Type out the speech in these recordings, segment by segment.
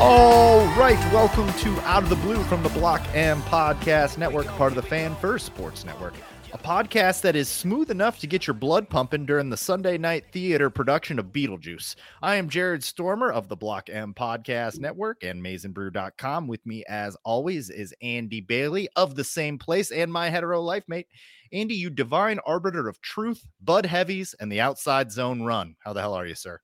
All right, welcome to Out of the Blue from the Block M Podcast Network, part of the Fan First Sports Network. A podcast that is smooth enough to get your blood pumping during the Sunday night theater production of Beetlejuice. I am Jared Stormer of the Block M Podcast Network and MaizenBrew.com. With me, as always, is Andy Bailey of the same place and my hetero life mate. Andy, you divine arbiter of truth, Bud Heavies, and the outside zone run. How the hell are you, sir?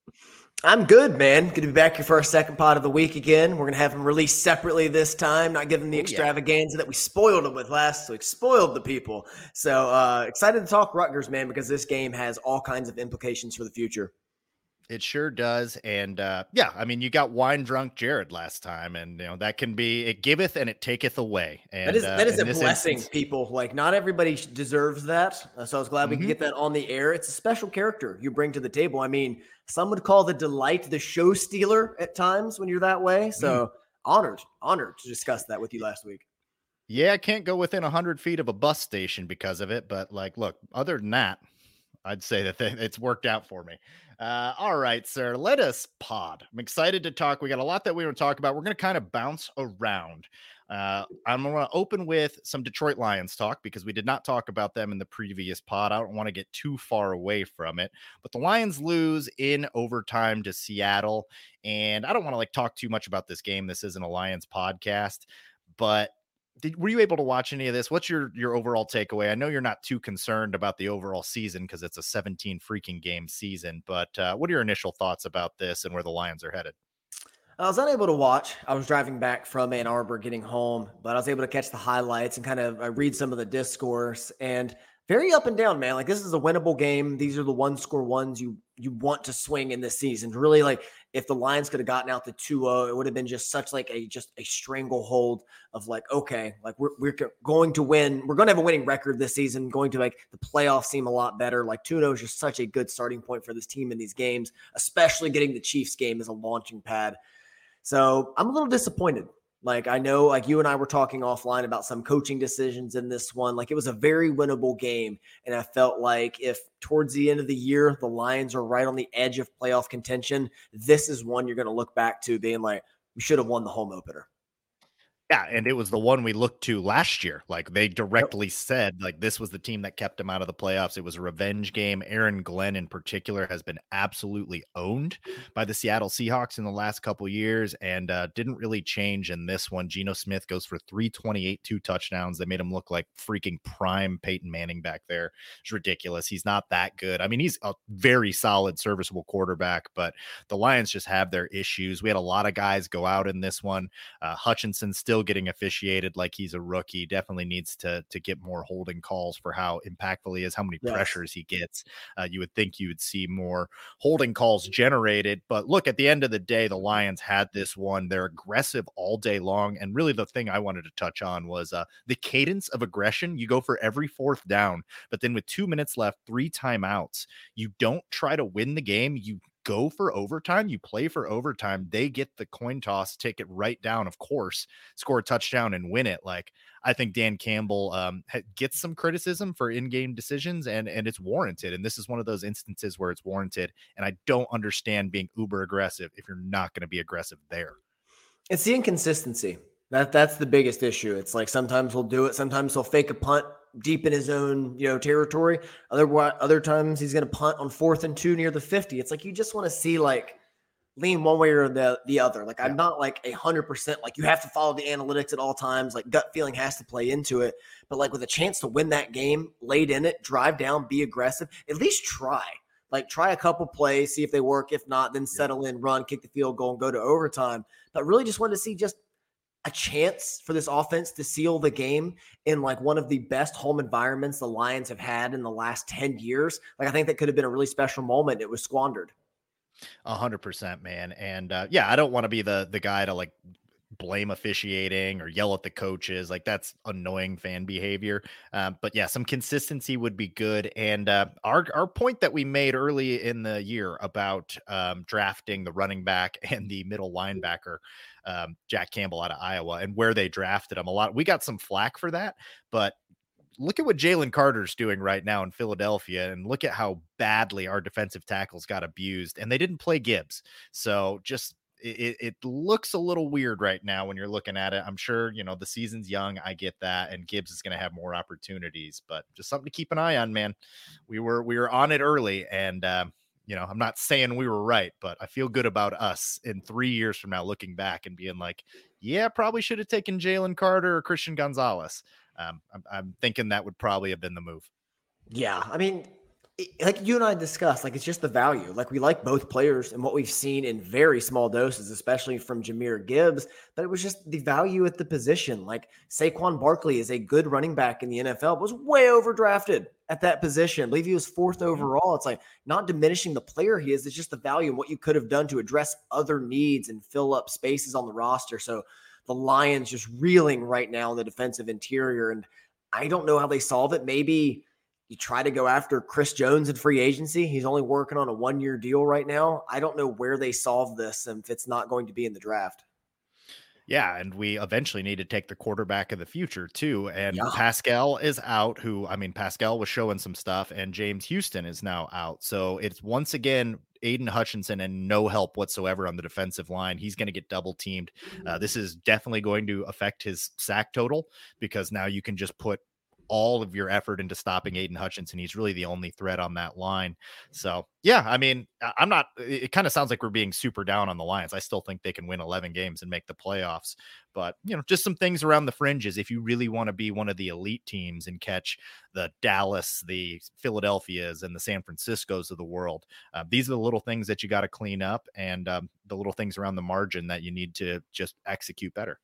I'm good, man. Good to be back here for our second pod of the week again. We're gonna have them released separately this time, not giving the Oh, yeah. extravaganza that we spoiled them with last week. Spoiled the people. So uh, excited to talk Rutgers, man, because this game has all kinds of implications for the future. It sure does. And uh, yeah, I mean, you got wine drunk Jared last time, and you know that can be it giveth and it taketh away. And that is uh, that is in a blessing, instance- people. Like not everybody deserves that. Uh, so I was glad we Mhm. could get that on the air. It's a special character you bring to the table. I mean, some would call the delight the show stealer at times when you're that way. So honored, honored to discuss that with you last week. Yeah, I can't go within 100 feet of a bus station because of it. But, like, look, other than that, I'd say that th- it's worked out for me. Uh, all right, sir, let us pod. I'm excited to talk. We got a lot that we want to talk about. We're going to kind of bounce around. Uh, I'm going to open with some Detroit Lions talk because we did not talk about them in the previous pod. I don't want to get too far away from it, but the Lions lose in overtime to Seattle. And I don't want to like talk too much about this game. This isn't a Lions podcast, but did, were you able to watch any of this? What's your your overall takeaway? I know you're not too concerned about the overall season because it's a 17 freaking game season, but uh, what are your initial thoughts about this and where the Lions are headed? I was unable to watch. I was driving back from Ann Arbor getting home, but I was able to catch the highlights and kind of uh, read some of the discourse and very up and down, man. Like this is a winnable game. These are the one score ones you you want to swing in this season. Really like if the Lions could have gotten out the 2-0, it would have been just such like a just a stranglehold of like okay, like we're we're going to win. We're going to have a winning record this season. Going to make the playoffs seem a lot better. Like 2-0 is just such a good starting point for this team in these games, especially getting the Chiefs game as a launching pad. So I'm a little disappointed. Like I know, like you and I were talking offline about some coaching decisions in this one. Like it was a very winnable game, and I felt like if towards the end of the year the Lions are right on the edge of playoff contention, this is one you're going to look back to being like, we should have won the home opener. Yeah, and it was the one we looked to last year. Like they directly said, like this was the team that kept them out of the playoffs. It was a revenge game. Aaron Glenn, in particular, has been absolutely owned by the Seattle Seahawks in the last couple years, and uh, didn't really change in this one. Geno Smith goes for 328, two touchdowns. They made him look like freaking prime Peyton Manning back there. It's ridiculous. He's not that good. I mean, he's a very solid, serviceable quarterback, but the Lions just have their issues. We had a lot of guys go out in this one. Uh, Hutchinson still getting officiated like he's a rookie. Definitely needs to to get more holding calls for how impactful he is, how many Yes. pressures he gets. Uh, you would think you would see more holding calls generated, but look at the end of the day, the Lions had this one. They're aggressive all day long, and really the thing I wanted to touch on was uh, the cadence of aggression. You go for every fourth down, but then with two minutes left, three timeouts, you don't try to win the game. You go for overtime, you play for overtime, they get the coin toss, take it right down, of course, score a touchdown and win it. Like I think Dan Campbell um, gets some criticism for in-game decisions, and and it's warranted. And this is one of those instances where it's warranted. And I don't understand being uber aggressive if you're not going to be aggressive there. It's the inconsistency. That that's the biggest issue. It's like sometimes he'll do it, sometimes he'll fake a punt deep in his own, you know, territory. Other other times he's going to punt on fourth and two near the 50. It's like you just want to see like lean one way or the the other. Like yeah. I'm not like a hundred percent like you have to follow the analytics at all times. Like gut feeling has to play into it. But like with a chance to win that game, late in it, drive down, be aggressive, at least try. Like try a couple plays, see if they work. If not, then settle in, run, kick the field goal, and go to overtime. But really just wanted to see just a chance for this offense to seal the game in like one of the best home environments the Lions have had in the last 10 years. Like I think that could have been a really special moment. It was squandered. A hundred percent, man. And uh, yeah, I don't want to be the the guy to like blame officiating or yell at the coaches. Like that's annoying fan behavior. Um, but yeah, some consistency would be good. And uh, our our point that we made early in the year about um, drafting the running back and the middle linebacker, um, Jack Campbell out of Iowa, and where they drafted him a lot. We got some flack for that, but look at what Jalen Carter's doing right now in Philadelphia, and look at how badly our defensive tackles got abused, and they didn't play Gibbs. So just it, it looks a little weird right now when you're looking at it. I'm sure you know the season's young. I get that, and Gibbs is going to have more opportunities, but just something to keep an eye on, man. We were we were on it early, and uh, you know I'm not saying we were right, but I feel good about us in three years from now looking back and being like, yeah, probably should have taken Jalen Carter or Christian Gonzalez. Um, I'm, I'm thinking that would probably have been the move. Yeah, I mean, like you and I discussed, like it's just the value. Like we like both players and what we've seen in very small doses, especially from Jahmyr Gibbs, but it was just the value at the position. Like Saquon Barkley is a good running back in the NFL, was way overdrafted at that position. I believe he was fourth mm-hmm. overall. It's like not diminishing the player he is, it's just the value and what you could have done to address other needs and fill up spaces on the roster. So the Lions just reeling right now in the defensive interior. And I don't know how they solve it. Maybe you try to go after Chris Jones in free agency. He's only working on a one year deal right now. I don't know where they solve this and if it's not going to be in the draft. Yeah, and we eventually need to take the quarterback of the future too. And yeah. Paschal is out, who I mean, Paschal was showing some stuff, and James Houston is now out. So it's once again Aidan Hutchinson and no help whatsoever on the defensive line. He's going to get double teamed. Uh, this is definitely going to affect his sack total because now you can just put all of your effort into stopping Aidan Hutchinson. He's really the only threat on that line. So, yeah, I mean, I'm not, it kind of sounds like we're being super down on the Lions. I still think they can win 11 games and make the playoffs. But, you know, just some things around the fringes. If you really want to be one of the elite teams and catch the Dallas, the Philadelphias, and the San Franciscos of the world, uh, these are the little things that you got to clean up and um, the little things around the margin that you need to just execute better.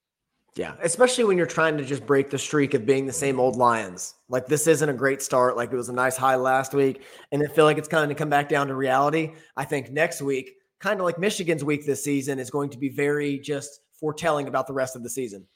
Yeah, especially when you're trying to just break the streak of being the same old Lions. Like this isn't a great start. Like it was a nice high last week, and I feel like it's kind of come back down to reality. I think next week, kind of like Michigan's week this season, is going to be very just foretelling about the rest of the season.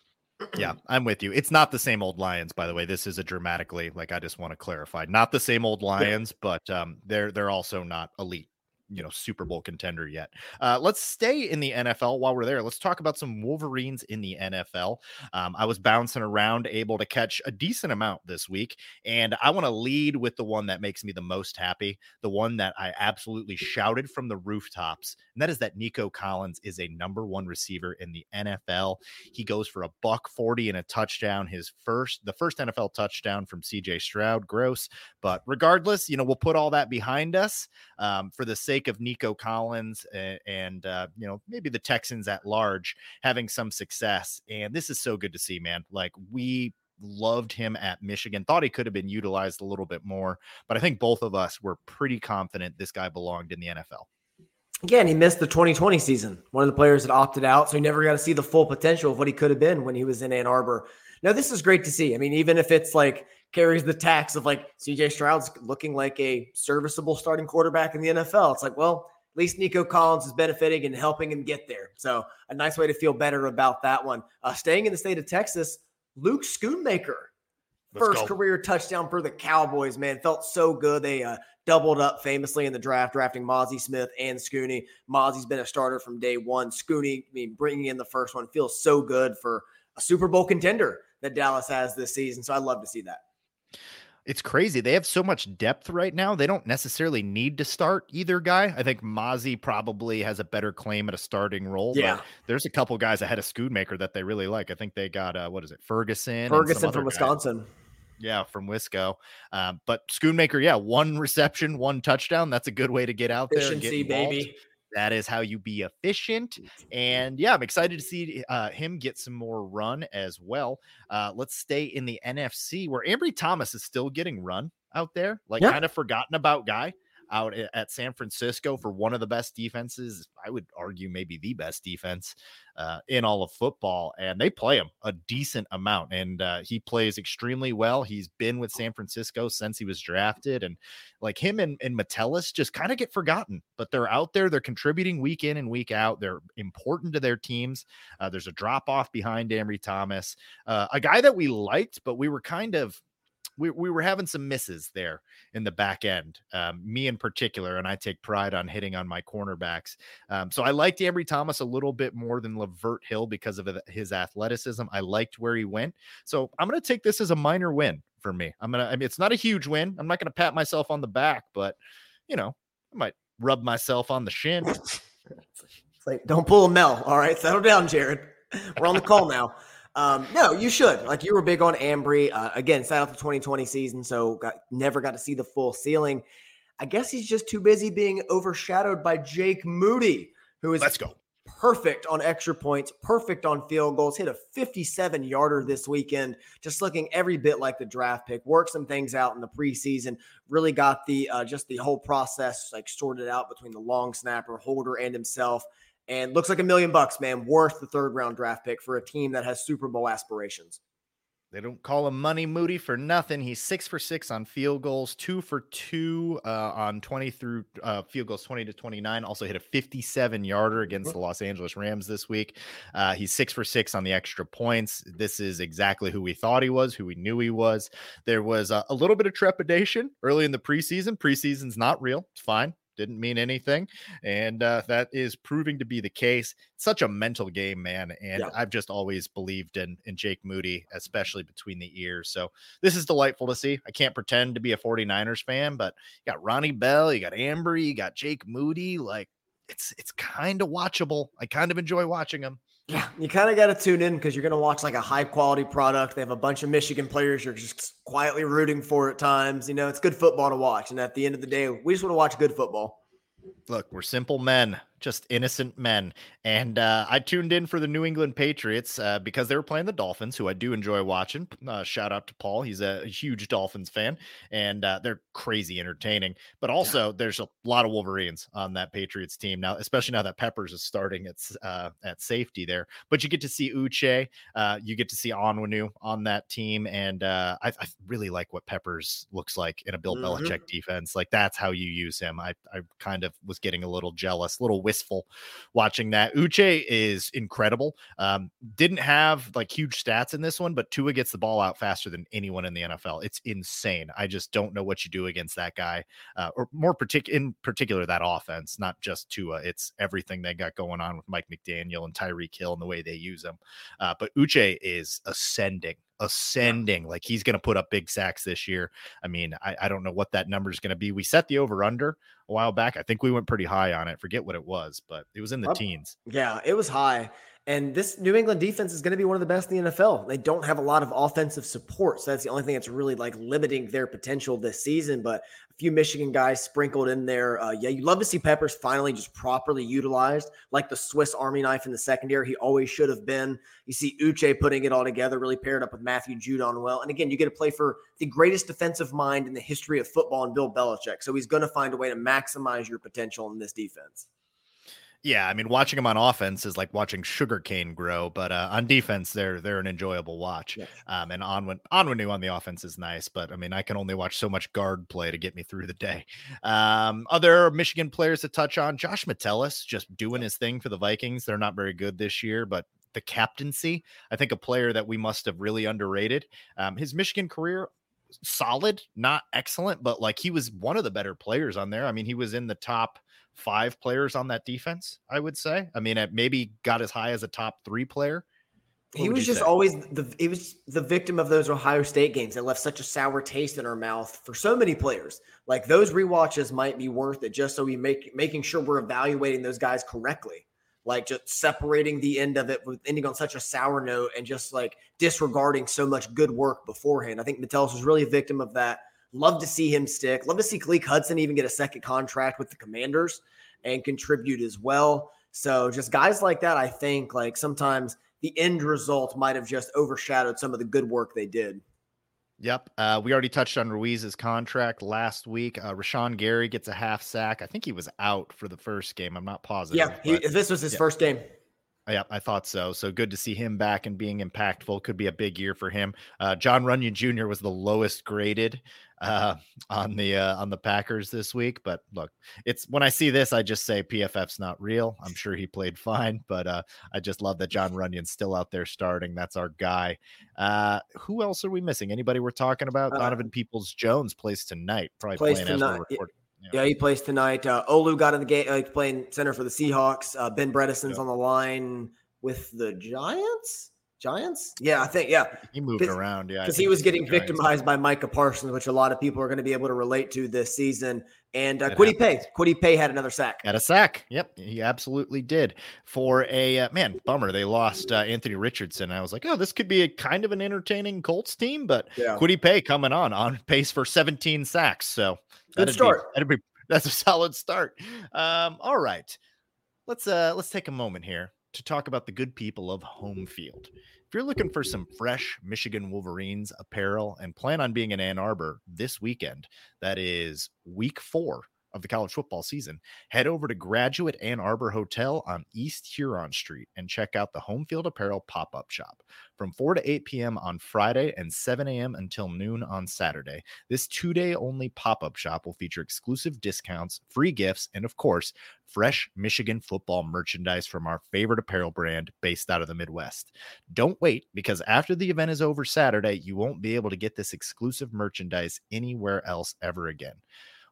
yeah, I'm with you. It's not the same old Lions, by the way. This is a dramatically, like I just want to clarify, not the same old Lions, yeah. but um, they're they're also not elite you know Super Bowl contender yet. Uh, let's stay in the NFL while we're there. Let's talk about some Wolverines in the NFL. Um, I was bouncing around, able to catch a decent amount this week, and I want to lead with the one that makes me the most happy, the one that I absolutely shouted from the rooftops, and that is that Nico Collins is a number one receiver in the NFL. He goes for a buck forty and a touchdown. His first, the first NFL touchdown from C.J. Stroud. Gross, but regardless, you know we'll put all that behind us um, for the sake of Nico Collins and, and uh, you know maybe the Texans at large having some success. And this is so good to see, man. Like we loved him at Michigan. Thought he could have been utilized a little bit more, but I think both of us were pretty confident this guy belonged in the NFL. Again, he missed the 2020 season. One of the players that opted out, so he never got to see the full potential of what he could have been when he was in Ann Arbor. Now, this is great to see. I mean, even if it's like carries the tax of like CJ Stroud's looking like a serviceable starting quarterback in the NFL. It's like, well, at least Nico Collins is benefiting and helping him get there. So a nice way to feel better about that one. Uh, staying in the state of Texas, Luke Schoonmaker, Let's first go. career touchdown for the Cowboys. Man, felt so good. They uh, doubled up famously in the draft, drafting Mazi Smith and Scooney. Mazi's been a starter from day one. Scooney, I mean, bringing in the first one feels so good for a Super Bowl contender that Dallas has this season. So I love to see that. it's crazy. They have so much depth right now. They don't necessarily need to start either guy. I think Mazi probably has a better claim at a starting role. Yeah. there's a couple guys ahead of Schoonmaker that they really like. I think they got uh, what is it, Ferguson? Ferguson from Wisconsin. Guy. Yeah, from Wisco. Um, but Schoonmaker, yeah, one reception, one touchdown. That's a good way to get out there. Efficiency, baby. That is how you be efficient. And yeah, I'm excited to see uh, him get some more run as well. Uh, let's stay in the NFC where Ambry Thomas is still getting run out there, like yeah. kind of forgotten about guy out at San Francisco for one of the best defenses. I would argue maybe the best defense uh, in all of football, and they play him a decent amount. And uh, he plays extremely well. He's been with San Francisco since he was drafted, and like him and, and Metellus just kind of get forgotten, but they're out there. They're contributing week in and week out. They're important to their teams. Uh, there's a drop off behind Ambry Thomas, uh, a guy that we liked, but we were kind of we, we were having some misses there in the back end. Um, me in particular, and I take pride on hitting on my cornerbacks. Um, so I liked Ambry Thomas a little bit more than Lavert Hill because of his athleticism. I liked where he went. So I'm going to take this as a minor win for me. I'm going to, I mean, it's not a huge win. I'm not going to pat myself on the back, but, you know, I might rub myself on the shin. like, don't pull a Mel. All right. Settle down, Jared. We're on the call now. Um, no, you should. Like you were big on Ambry. Uh, again, sat out the 2020 season, so got never got to see the full ceiling. I guess he's just too busy being overshadowed by Jake Moody, who is let's go perfect on extra points, perfect on field goals, hit a 57 yarder this weekend, just looking every bit like the draft pick. Worked some things out in the preseason, really got the uh, just the whole process like sorted out between the long snapper, holder, and himself and looks like a million bucks, man, worth the third round draft pick for a team that has Super Bowl aspirations. They don't call him Money Moody for nothing. He's six for six on field goals, two for two uh, on 20 through uh, field goals 20 to 29. Also hit a 57 yarder against the Los Angeles Rams this week. Uh, he's six for six on the extra points. This is exactly who we thought he was, who we knew he was. There was a, a little bit of trepidation early in the preseason. Preseason's not real. It's fine didn't mean anything. And uh, that is proving to be the case. Such a mental game, man. And yeah. I've just always believed in, in Jake Moody, especially between the ears. So this is delightful to see. I can't pretend to be a 49ers fan, but you got Ronnie Bell, you got Ambry, you got Jake Moody. Like it's it's kind of watchable. I kind of enjoy watching them. Yeah, you kind of got to tune in because you're going to watch like a high quality product. They have a bunch of Michigan players you're just quietly rooting for at times. You know, it's good football to watch. And at the end of the day, we just want to watch good football. Look, we're simple men just innocent men. And uh, I tuned in for the New England Patriots uh, because they were playing the Dolphins, who I do enjoy watching. Uh, shout out to Paul; he's a huge Dolphins fan, and uh, they're crazy entertaining. But also, there's a lot of Wolverines on that Patriots team now, especially now that Peppers is starting at uh, at safety there. But you get to see Uche, uh, you get to see Onwenu on that team, and I, I, really like what Peppers looks like in a Bill mm-hmm. Belichick defense. Like that's how you use him. I I kind of was getting a little jealous, a little wistful watching that. Uche is incredible. Um, didn't have like huge stats in this one, but Tua gets the ball out faster than anyone in the NFL. It's insane. I just don't know what you do against that guy, uh, or more particular in particular that offense, not just Tua. It's everything they got going on with Mike McDaniel and Tyreek Hill and the way they use them. Uh, but Uche is ascending ascending. Like he's going to put up big sacks this year. I mean, I, I don't know what that number is going to be. We set the over under a while back. I think we went pretty high on it. Forget what it was, but it was in the teens. Yeah, it was high. And this New England defense is going to be one of the best in the NFL. They don't have a lot of offensive support. So that's the only thing that's really like limiting their potential this season. But a few Michigan guys sprinkled in there. Uh, yeah, you love to see Peppers finally just properly utilized, like the Swiss Army knife in the secondary. He always should have been. You see Uche putting it all together, really paired up with Matthew Judon well. And again, you get to play for the greatest defensive mind in the history of football and Bill Belichick. So he's going to find a way to maximize your potential in this defense. Yeah, I mean, watching them on offense is like watching sugarcane grow, but uh, on defense, they're they're an enjoyable watch. Yes. Um, and Onwin Onwenu on the offense is nice, but I mean, I can only watch so much guard play to get me through the day. Um, other Michigan players to touch on: Josh Metellus just doing his thing for the Vikings. They're not very good this year, but the captaincy, I think, a player that we must have really underrated. Um, his Michigan career solid, not excellent, but like he was one of the better players on there. I mean, he was in the top five players on that defense, I would say. I mean, it maybe got as high as a top three player he was just say? always the he was the victim of those Ohio State games that left such a sour taste in our mouth for so many players. Like those re-watches might be worth it just so we make making sure we're evaluating those guys correctly. Like just separating the end of it with ending on such a sour note and just like disregarding so much good work beforehand. I think Metellus was really a victim of that. Love to see him stick. Love to see Khaleke Hudson even get a second contract with the Commanders and contribute as well. So just guys like that, I think like sometimes the end result might have just overshadowed some of the good work they did. Yep. Uh, we already touched on Ruiz's contract last week. Uh, Rashan Gary gets a half sack. I think he was out for the first game. I'm not positive. Yeah, he, this was his yeah. first game. Yeah, I thought so. So good to see him back and being impactful. Could be a big year for him. Uh, Jon Runyan Jr. was the lowest graded uh, on the uh, on the Packers this week. But look, it's when I see this, I just say PFF's not real. I'm sure he played fine, but uh, I just love that Jon Runyan's still out there starting. That's our guy. Uh, who else are we missing? Anybody we're talking about? Uh, Donovan Peoples Jones plays tonight. Probably plays playing tonight. yeah. yeah, he plays tonight. Uh, Olu got in the game. Uh, playing center for the Seahawks. Uh, ben Bredeson's on the line with the Giants. Giants? Yeah, I think yeah. He moved around, yeah. Because he was getting victimized by Micah Parsons, which a lot of people are going to be able to relate to this season. And uh, Kwity Paye, Kwity Paye had another sack. Had a sack. Yep, he absolutely did. For a uh, man, bummer they lost uh, Anthony Richardson. I was like, oh, this could be a kind of an entertaining Colts team, but yeah. Kwity Paye coming on on pace for 17 sacks. So Good start. Be, that'd be that's a solid start. Um, all right. Let's uh let's take a moment here to talk about the good people of Home Field. If you're looking for some fresh Michigan Wolverines apparel and plan on being in Ann Arbor this weekend, that is week four of the college football season, head over to Graduate Ann Arbor Hotel on East Huron Street and check out the Home Field Apparel pop up shop from 4 to 8 p.m. on Friday and 7 a.m. until noon on Saturday. This two day only pop up shop will feature exclusive discounts, free gifts, and of course, fresh Michigan football merchandise from our favorite apparel brand based out of the Midwest. Don't wait because after the event is over Saturday, you won't be able to get this exclusive merchandise anywhere else ever again.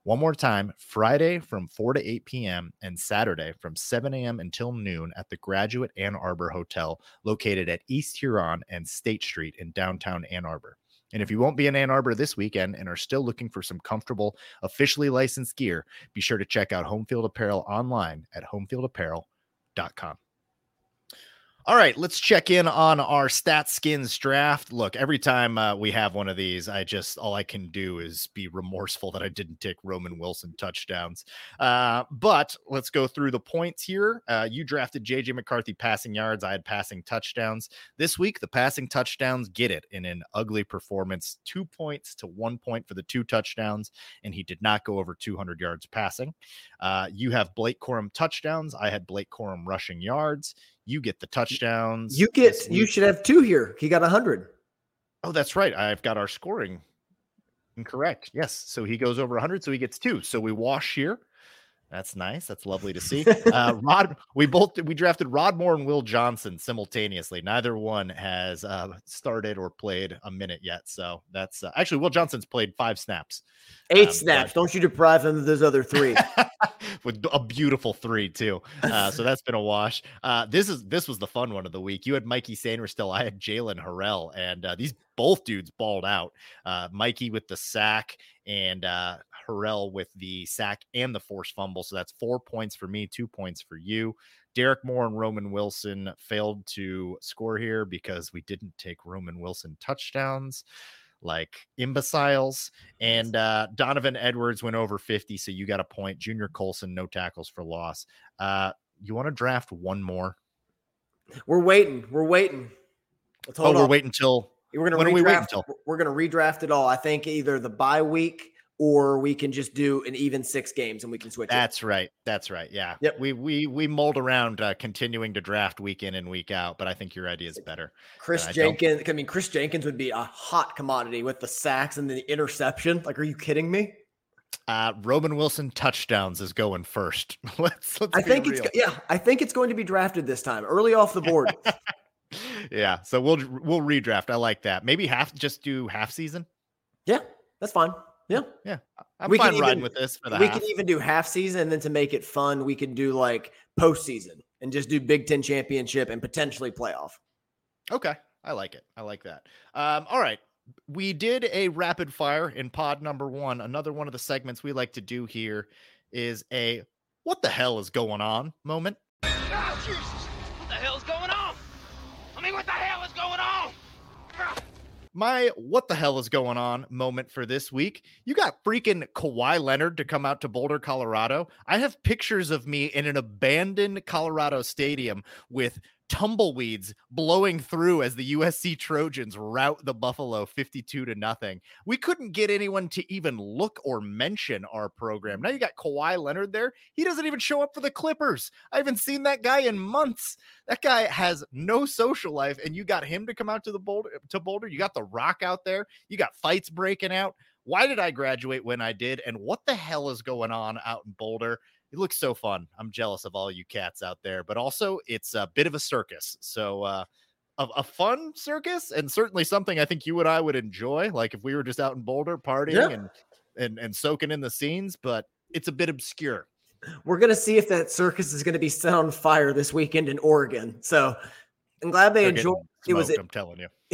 One more time Friday from 4 to 8 p.m. and Saturday from 7 a.m. until noon at the Graduate Ann Arbor Hotel, located at East Huron and State Street in downtown Ann Arbor. And if you won't be in Ann Arbor this weekend and are still looking for some comfortable, officially licensed gear, be sure to check out Homefield Apparel online at homefieldapparel.com. All right, let's check in on our stat skins draft. Look, every time uh, we have one of these, I just all I can do is be remorseful that I didn't take Roman Wilson touchdowns. Uh, but let's go through the points here. Uh, you drafted JJ McCarthy passing yards. I had passing touchdowns. This week, the passing touchdowns get it in an ugly performance two points to one point for the two touchdowns, and he did not go over 200 yards passing. Uh, you have Blake Corum touchdowns. I had Blake Corum rushing yards. You get the touchdowns. You get you should have two here. He got a hundred. Oh, that's right. I've got our scoring incorrect. Yes. So he goes over 100. So he gets two. So we wash here. That's nice. That's lovely to see. Uh, Rod, we both we drafted Rod Moore and Will Johnson simultaneously. Neither one has uh, started or played a minute yet. So that's uh, actually Will Johnson's played five snaps, eight um, snaps. But... Don't you deprive him of those other three with a beautiful three too. Uh, so that's been a wash. Uh, this is this was the fun one of the week. You had Mikey still. I had Jaylen Harrell, and uh, these both dudes balled out. Mikey with the sack and uh, Harrell with the sack and the forced fumble. So that's four points for me, two points for you. Derrick Moore and Roman Wilson failed to score here because we didn't take Roman Wilson touchdowns like imbeciles. And uh, Donovan Edwards went over 50. So you got a point. Junior Colson, no tackles for loss. Uh, you want to draft one more? We're waiting. We're waiting. Oh, we're waiting until. We're gonna redraft. We until? We're gonna redraft it all. I think either the bye week or we can just do an even six games and we can switch. That's it. right. That's right. Yeah. Yep. We we we mold around uh, continuing to draft week in and week out, but I think your idea is better. Chris Jenkins. I mean, Chris Jenkins would be a hot commodity with the sacks and the interception. Like, are you kidding me? Uh, Roman Wilson touchdowns is going first. let's. let's I think real. it's yeah. I think it's going to be drafted this time, early off the board. yeah. So we'll we'll redraft. I like that. Maybe half. Just do half season. Yeah, that's fine. Yeah, yeah. I'm we fine riding with this for the We half. can even do half season, and then to make it fun, we can do like postseason and just do Big Ten championship and potentially playoff. Okay. I like it. I like that. Um, all right. We did a rapid fire in pod number one. Another one of the segments we like to do here is a what the hell is going on moment. Oh, Jesus! What the hell's going on? I mean, what the hell is going on? My what the hell is going on moment for this week. You got freaking Kawhi Leonard to come out to Boulder, Colorado. I have pictures of me in an abandoned Colorado stadium with tumbleweeds blowing through as the USC Trojans rout the Buffalo 52 to nothing. We couldn't get anyone to even look or mention our program. Now you got Kawhi Leonard there. He doesn't even show up for the Clippers. I haven't seen that guy in months. That guy has no social life and you got him to come out to the Boulder to Boulder. You got the Rock out there. You got fights breaking out. Why did I graduate when I did and what the hell is going on out in Boulder? It looks so fun. I'm jealous of all you cats out there, but also it's a bit of a circus. So, uh, a, a fun circus and certainly something I think you and I would enjoy. Like if we were just out in Boulder partying yeah. and, and, and soaking in the scenes, but it's a bit obscure. We're going to see if that circus is going to be set on fire this weekend in Oregon. So I'm glad they enjoyed it. Was, I'm telling you.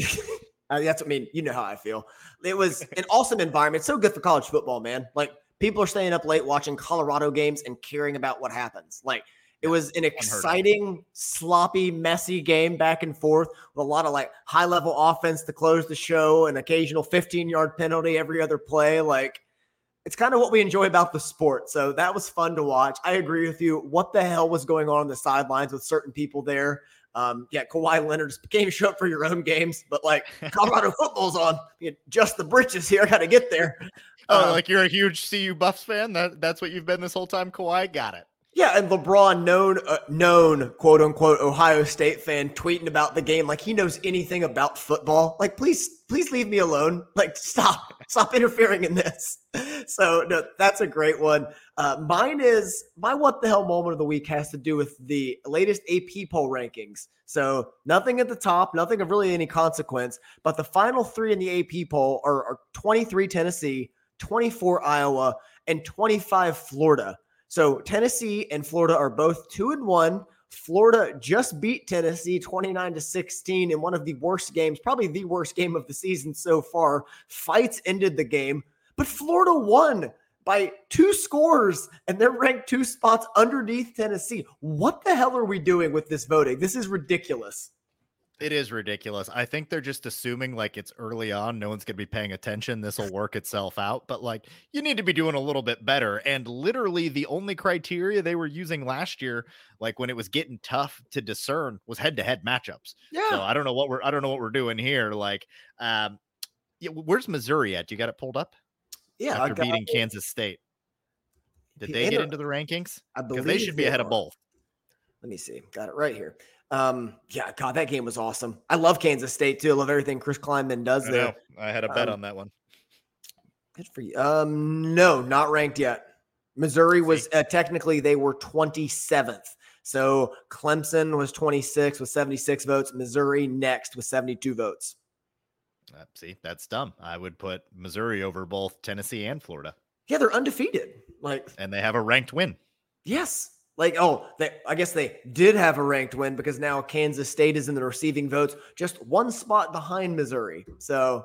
that's, what I mean, you know how I feel. It was an awesome environment. So good for college football, man. Like people are staying up late watching Colorado games and caring about what happens. Like it was an exciting, sloppy, messy game back and forth with a lot of like high level offense to close the show, an occasional 15 yard penalty every other play. Like it's kind of what we enjoy about the sport. So that was fun to watch. I agree with you. What the hell was going on on the sidelines with certain people there? Um, yeah, Kawhi Leonard's game show up for your own games, but like Colorado football's on. You just the britches here. I got to get there. Oh, um, like you're a huge CU Buffs fan. That that's what you've been this whole time, Kawhi. Got it. Yeah, and LeBron, known uh, known quote unquote Ohio State fan, tweeting about the game like he knows anything about football. Like, please, please leave me alone. Like, stop, stop interfering in this. So, no, that's a great one. Uh, mine is my what the hell moment of the week has to do with the latest AP poll rankings. So, nothing at the top, nothing of really any consequence, but the final three in the AP poll are, are 23 Tennessee, 24 Iowa, and 25 Florida. So Tennessee and Florida are both two and one. Florida just beat Tennessee 29 to 16 in one of the worst games, probably the worst game of the season so far. Fights ended the game, but Florida won by two scores and they're ranked two spots underneath Tennessee. What the hell are we doing with this voting? This is ridiculous. It is ridiculous. I think they're just assuming like it's early on, no one's going to be paying attention. This will work itself out. But like you need to be doing a little bit better. And literally the only criteria they were using last year, like when it was getting tough to discern, was head to head matchups. Yeah. So I don't know what we're I don't know what we're doing here. Like, um, yeah, where's Missouri at? You got it pulled up? Yeah, after beating it. Kansas State. Did they get into the rankings? I believe they should be ahead are. of both. Let me see. Got it right here. Um, yeah, God, that game was awesome. I love Kansas State too. I love everything Chris Klieman does I there. Know. I had a bet um, on that one. Good for you. Um, no, not ranked yet. Missouri was uh, technically they were 27th. So Clemson was 26 with 76 votes. Missouri next with 72 votes. Uh, see, that's dumb. I would put Missouri over both Tennessee and Florida. Yeah, they're undefeated. Like, and they have a ranked win. Yes, like, oh, they, I guess they did have a ranked win because now Kansas State is in the receiving votes, just one spot behind Missouri. So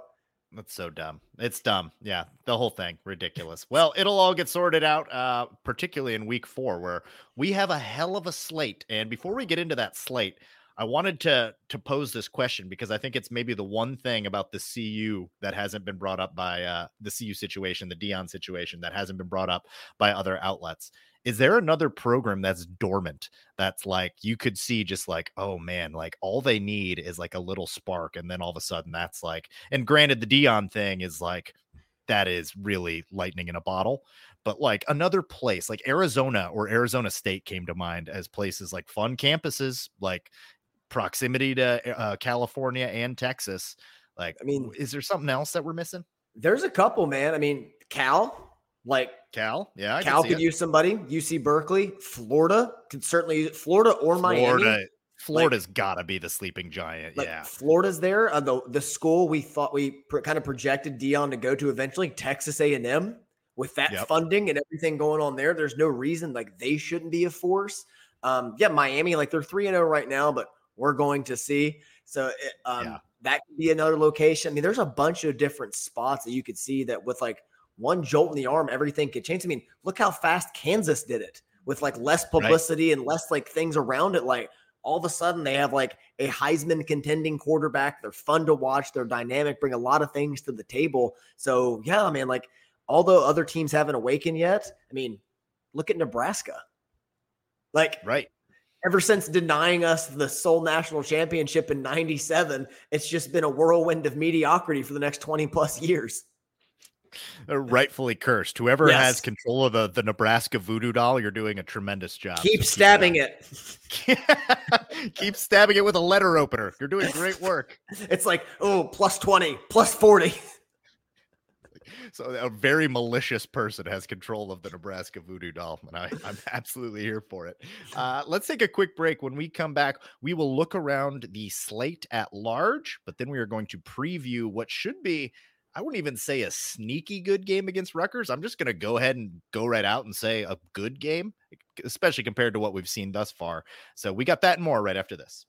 that's so dumb. It's dumb. Yeah, the whole thing ridiculous. Well, it'll all get sorted out, uh, particularly in week four, where we have a hell of a slate. And before we get into that slate, I wanted to to pose this question because I think it's maybe the one thing about the CU that hasn't been brought up by uh, the CU situation, the Deion situation that hasn't been brought up by other outlets is there another program that's dormant that's like you could see just like oh man like all they need is like a little spark and then all of a sudden that's like and granted the Deion thing is like that is really lightning in a bottle but like another place like Arizona or Arizona State came to mind as places like fun campuses like proximity to uh, California and Texas like I mean is there something else that we're missing? There's a couple man I mean Cal like Cal, yeah, I Cal could use somebody. UC Berkeley, Florida could certainly Florida or Florida, Miami. Florida's like, got to be the sleeping giant. Like yeah, Florida's there. Uh, the the school we thought we pr- kind of projected Deion to go to eventually, Texas A and M. With that yep. funding and everything going on there, there's no reason like they shouldn't be a force. Um, yeah, Miami, like they're three and zero oh right now, but we're going to see. So it, um, yeah. that could be another location. I mean, there's a bunch of different spots that you could see that with like one jolt in the arm, everything could change. I mean, look how fast Kansas did it with like less publicity right. and less like things around it. Like all of a sudden they have like a Heisman contending quarterback. They're fun to watch. They're dynamic, bring a lot of things to the table. So yeah, I mean, like although other teams haven't awakened yet, I mean, look at Nebraska. Like right. Ever since denying us the sole national championship in 97, it's just been a whirlwind of mediocrity for the next 20 plus years. They're rightfully cursed. Whoever yes. has control of the, the Nebraska voodoo doll, you're doing a tremendous job. Keep so stabbing it. keep stabbing it with a letter opener. You're doing great work. It's like, oh, plus 20, plus 40. So a very malicious person has control of the Nebraska voodoo doll, and I, am absolutely here for it. Uh, let's take a quick break. When we come back, we will look around the slate at large, but then we are going to preview what should be I wouldn't even say a sneaky good game against Rutgers. I'm just going to go ahead and go right out and say a good game, especially compared to what we've seen thus far. So we got that and more right after this.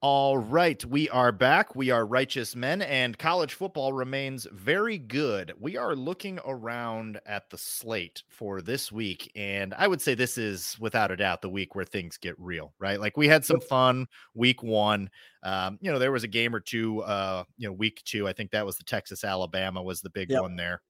All right, we are back. We are righteous men, and college football remains very good. We are looking around at the slate for this week, and I would say this is without a doubt the week where things get real, right? Like we had some fun week one. Um, you know, there was a game or two, uh, you know, week two. I think that was the Texas Alabama was the big yep. one there.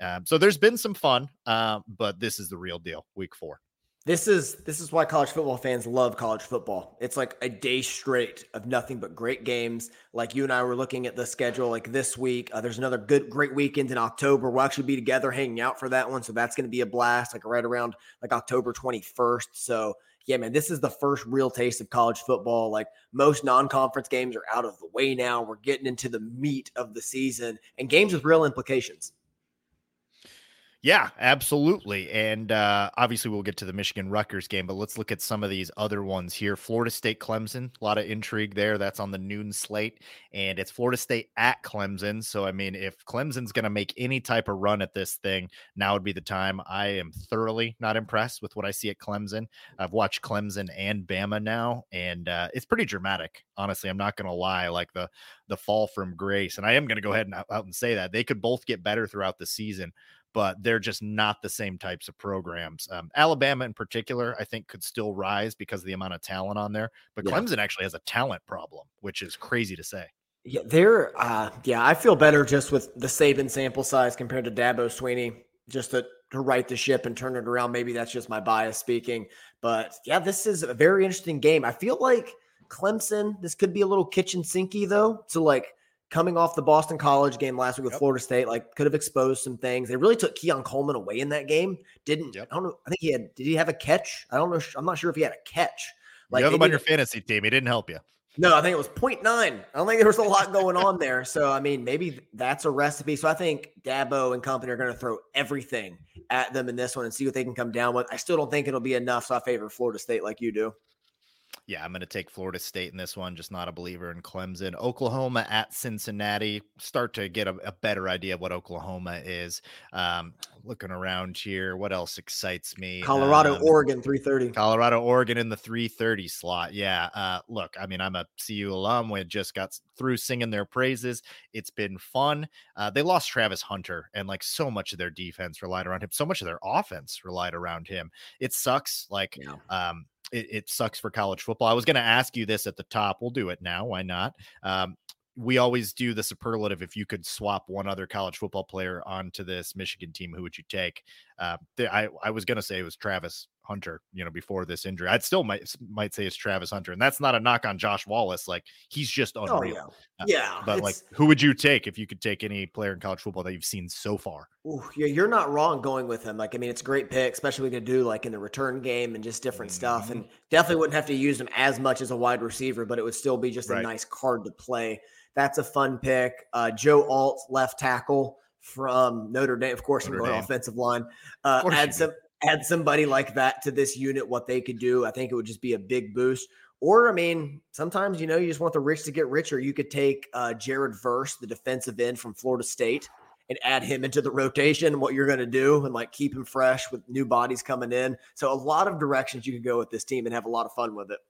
Um, so there's been some fun, uh, but this is the real deal, week four. This is this is why college football fans love college football. It's like a day straight of nothing but great games. Like you and I were looking at the schedule like this week. Uh, there's another good great weekend in October. We'll actually be together hanging out for that one, so that's going to be a blast. Like right around like October 21st. So yeah, man, this is the first real taste of college football. Like most non-conference games are out of the way now. We're getting into the meat of the season and games with real implications. Yeah, absolutely. And uh, obviously, we'll get to the Michigan Rutgers game, but let's look at some of these other ones here. Florida State Clemson, a lot of intrigue there. That's on the noon slate, and it's Florida State at Clemson. So, I mean, if Clemson's going to make any type of run at this thing, now would be the time. I am thoroughly not impressed with what I see at Clemson. I've watched Clemson and Bama now, and uh, it's pretty dramatic. Honestly, I'm not going to lie. Like the the fall from grace, and I am going to go ahead and out and say that they could both get better throughout the season but they're just not the same types of programs. Um, Alabama, in particular, I think could still rise because of the amount of talent on there. But yeah. Clemson actually has a talent problem, which is crazy to say. Yeah, they're uh, yeah. I feel better just with the Saban sample size compared to Dabo Swinney, just to to right the ship and turn it around. Maybe that's just my bias speaking, but yeah, this is a very interesting game. I feel like Clemson. This could be a little kitchen sinky though. To like coming off the Boston College game last week with yep. Florida State, like could have exposed some things. They really took Keon Coleman away in that game. Didn't yep. I don't know. I think he had. Did he have a catch? I don't know. I'm not sure if he had a catch. Like you have him on your fantasy team. He didn't help you. No, I think it was 0.9. I don't think there was a lot going on there. So I mean, maybe that's a recipe. So I think Dabo and company are going to throw everything at them in this one and see what they can come down with. I still don't think it'll be enough. So I favor Florida State like you do. Yeah, I'm going to take Florida State in this one. Just not a believer in Clemson. Oklahoma at Cincinnati. Start to get a, a better idea of what Oklahoma is. Um, looking around here, what else excites me? Colorado, um, Oregon, 330. Colorado, Oregon in the 330 slot. Yeah. Uh, look, I mean, I'm a CU alum. We just got through singing their praises. It's been fun. Uh, they lost Travis Hunter, and like so much of their defense relied around him. So much of their offense relied around him. It sucks. Like, yeah. um, it, it sucks for college football. I was going to ask you this at the top. We'll do it now. Why not? Um, we always do the superlative. If you could swap one other college football player onto this Michigan team, who would you take? Uh, I I was gonna say it was Travis Hunter, you know, before this injury. I'd still might might say it's Travis Hunter, and that's not a knock on Josh Wallace. Like he's just oh, unreal. Oh, yeah. Uh, yeah, but like, who would you take if you could take any player in college football that you've seen so far? Ooh, yeah, you're not wrong going with him. Like, I mean, it's a great pick, especially we could do like in the return game and just different mm-hmm. stuff. And definitely wouldn't have to use him as much as a wide receiver, but it would still be just right. a nice card to play. That's a fun pick. Uh, Joe Alt, left tackle from Notre Dame, of course, Notre Dame. offensive line. Uh, add some add somebody like that to this unit, what they could do, I think it would just be a big boost. Or, I mean, sometimes, you know, you just want the rich to get richer. You could take uh, Jared Verse, the defensive end from Florida State, and add him into the rotation, what you're going to do, and like keep him fresh with new bodies coming in. So a lot of directions you could go with this team and have a lot of fun with it.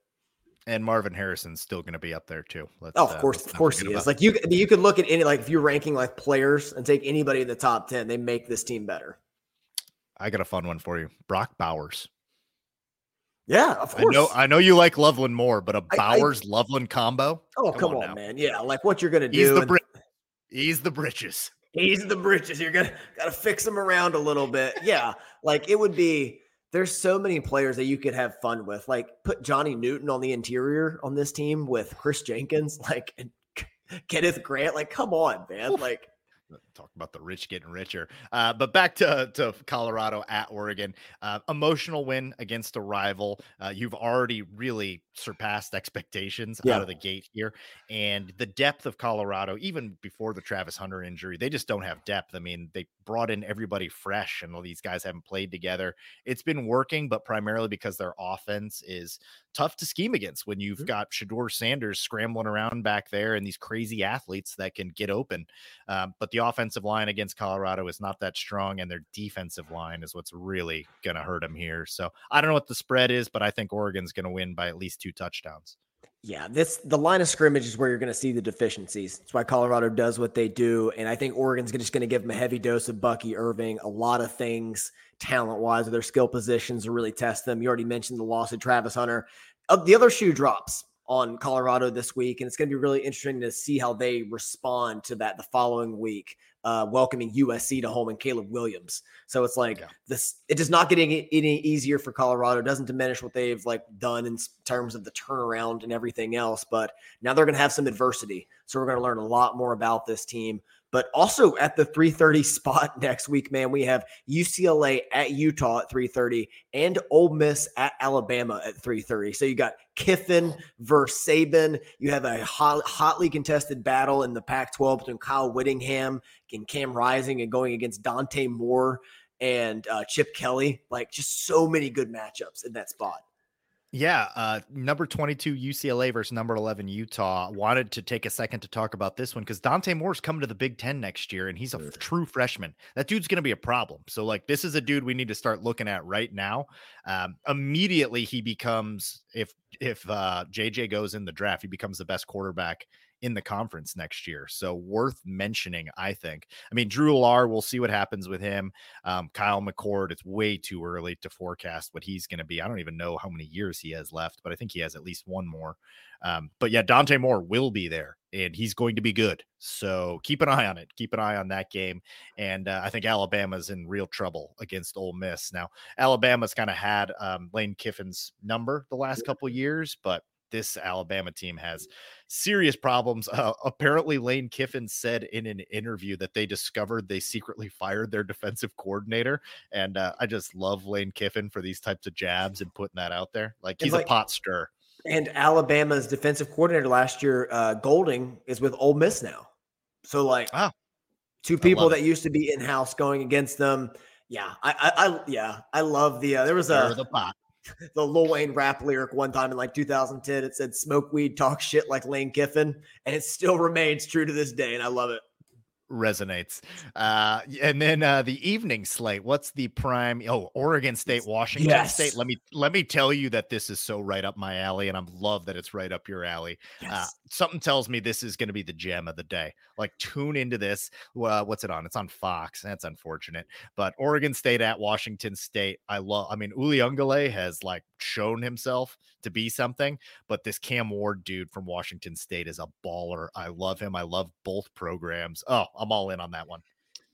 And Marvin Harrison's still going to be up there too. Let's, oh, of uh, course, of course he is. Like you, you could look at any like if you're ranking like players and take anybody in the top ten, they make this team better. I got a fun one for you, Brock Bowers. Yeah, of course. I know, I know you like Loveland more, but a Bowers I, Loveland combo. Oh, come, come on, on man. Yeah, like what you're gonna do. He's the, bri- he's the britches. He's the britches. You're gonna gotta fix him around a little bit. Yeah, like it would be. There's so many players that you could have fun with. Like put Johnny Newton on the interior on this team with Chris Jenkins, like Kenneth Grant. Like, come on, man. Like talk about the rich getting richer. Uh, but back to, to Colorado at Oregon. Uh, emotional win against a rival. Uh, you've already really surpassed expectations yeah. out of the gate here. And the depth of Colorado, even before the Travis Hunter injury, they just don't have depth. I mean, they brought in everybody fresh, and all these guys haven't played together. It's been working, but primarily because their offense is tough to scheme against when you've mm-hmm. got Shedeur Sanders scrambling around back there and these crazy athletes that can get open. Um, but the offensive line against Colorado is not that strong, and their defensive line is what's really going to hurt them here. So I don't know what the spread is, but I think Oregon's going to win by at least two touchdowns. Yeah, this the line of scrimmage is where you're going to see the deficiencies. That's why Colorado does what they do, and I think Oregon's just going to give them a heavy dose of Bucky Irving. A lot of things talent wise, their skill positions to really test them. You already mentioned the loss of Travis Hunter. Uh, the other shoe drops on Colorado this week, and it's going to be really interesting to see how they respond to that the following week uh, welcoming USC to home and Caleb Williams. So it's like yeah. this. It does not get any, any easier for Colorado. It doesn't diminish what they've like done in terms of the turnaround and everything else. But now they're going to have some adversity. So we're going to learn a lot more about this team. But also at the 3:30 spot next week, man, we have UCLA at Utah at 3:30 and Ole Miss at Alabama at 3:30. So you got Kiffin versus Saban. You have a hot, hotly contested battle in the Pac-12 between Kyle Whittingham and Cam Rising, and going against Dante Moore and uh, Chip Kelly. Like just so many good matchups in that spot. Yeah, uh, number 22 UCLA versus number 11 Utah. Wanted to take a second to talk about this one because Dante Moore's coming to the Big Ten next year, and he's a true freshman. That dude's going to be a problem. So, like, this is a dude we need to start looking at right now. Um, immediately, he becomes if if uh, JJ goes in the draft, he becomes the best quarterback in the conference next year. So worth mentioning, I think. I mean, Drew Allar, we'll see what happens with him. Um, Kyle McCord, it's way too early to forecast what he's going to be. I don't even know how many years he has left, but I think he has at least one more. Um, but yeah, Dante Moore will be there and he's going to be good. So keep an eye on it. Keep an eye on that game. And uh, I think Alabama's in real trouble against Ole Miss. Now, Alabama's kind of had um, Lane Kiffin's number the last couple years, but this Alabama team has serious problems. Uh, apparently, Lane Kiffin said in an interview that they discovered they secretly fired their defensive coordinator. And uh, I just love Lane Kiffin for these types of jabs and putting that out there. Like he's like, a pot stir. And Alabama's defensive coordinator last year, uh, Golding, is with Ole Miss now. So, like, two people that used to be in house going against them. Yeah, I, I, I, yeah, I love the. Uh, there was a the pot the Lil Wayne rap lyric one time in like 2010. It said, "Smoke weed, talk shit like Lane Kiffin," and it still remains true to this day, and I love it resonates. Uh, and then uh, the evening slate. What's the prime? Oh, Oregon State, Washington yes. State. Let me let me tell you that this is so right up my alley, and I'm love that it's right up your alley. Uh, yes. Uh, something tells me this is going to be the gem of the day. Like tune into this. Uh, what's it on? It's on Fox. That's unfortunate, but Oregon State at Washington State. I love. I mean, Uiagalelei has like shown himself to be something, but this Cam Ward dude from Washington State is a baller. I love him. I love both programs. Oh, I'm all in on that one.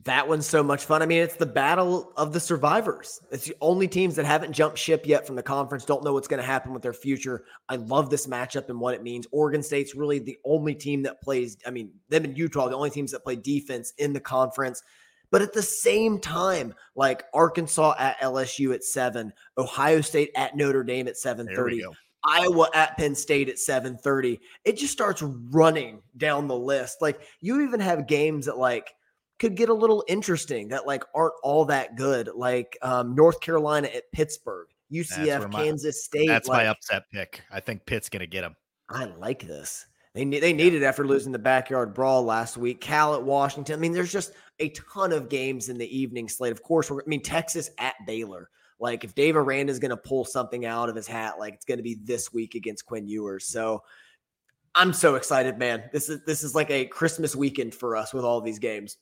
That one's so much fun. I mean, it's the battle of the survivors. It's the only teams that haven't jumped ship yet from the conference, don't know what's going to happen with their future. I love this matchup and what it means. Oregon State's really the only team that plays, I mean, them and Utah, the only teams that play defense in the conference. But at the same time, like Arkansas at LSU at seven, Ohio State at Notre Dame at 7:30, Iowa at Penn State at 7:30. It just starts running down the list. Like you even have games that like could get a little interesting that like aren't all that good, like um, North Carolina at Pittsburgh, UCF, my, Kansas State. That's like, my upset pick. I think Pitt's gonna get them. I like this. They need, they needed after losing the backyard brawl last week. Cal at Washington. I mean, there's just a ton of games in the evening slate. Of course, we're. I mean Texas at Baylor. Like if Dave Aranda is going to pull something out of his hat, like it's going to be this week against Quinn Ewers. So I'm so excited, man. This is this is like a Christmas weekend for us with all these games.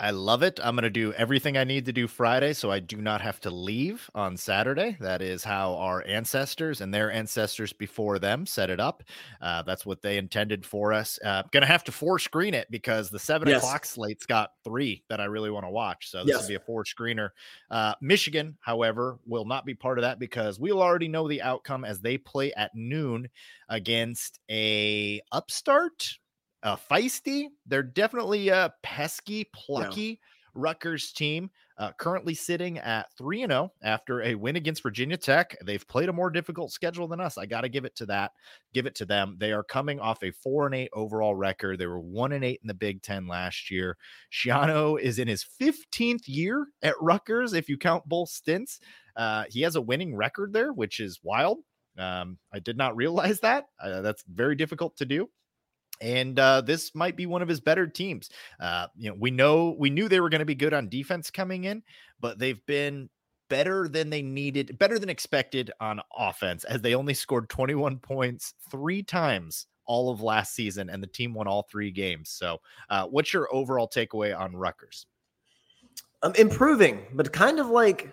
I love it. I'm going to do everything I need to do Friday so I do not have to leave on Saturday. That is how our ancestors and their ancestors before them set it up. Uh, that's what they intended for us. Uh, going to have to four screen it because the seven yes. o'clock slate's got three that I really want to watch. So this yes. will be a four screener. Uh, Michigan, however, will not be part of that because we'll already know the outcome as they play at noon against a upstart uh, feisty. They're definitely a pesky, plucky yeah. Rutgers team. Uh, currently sitting at 3 and 0 after a win against Virginia Tech. They've played a more difficult schedule than us. I got to give it to that. Give it to them. They are coming off a 4 and 8 overall record. They were 1 and 8 in the Big 10 last year. Schiano is in his 15th year at Rutgers if you count both stints. Uh, he has a winning record there, which is wild. Um, I did not realize that. Uh, that's very difficult to do and uh, this might be one of his better teams. Uh, you know, we know we knew they were going to be good on defense coming in, but they've been better than they needed, better than expected on offense, as they only scored 21 points three times all of last season, and the team won all three games. So, uh, what's your overall takeaway on Rutgers? Um, improving, but kind of like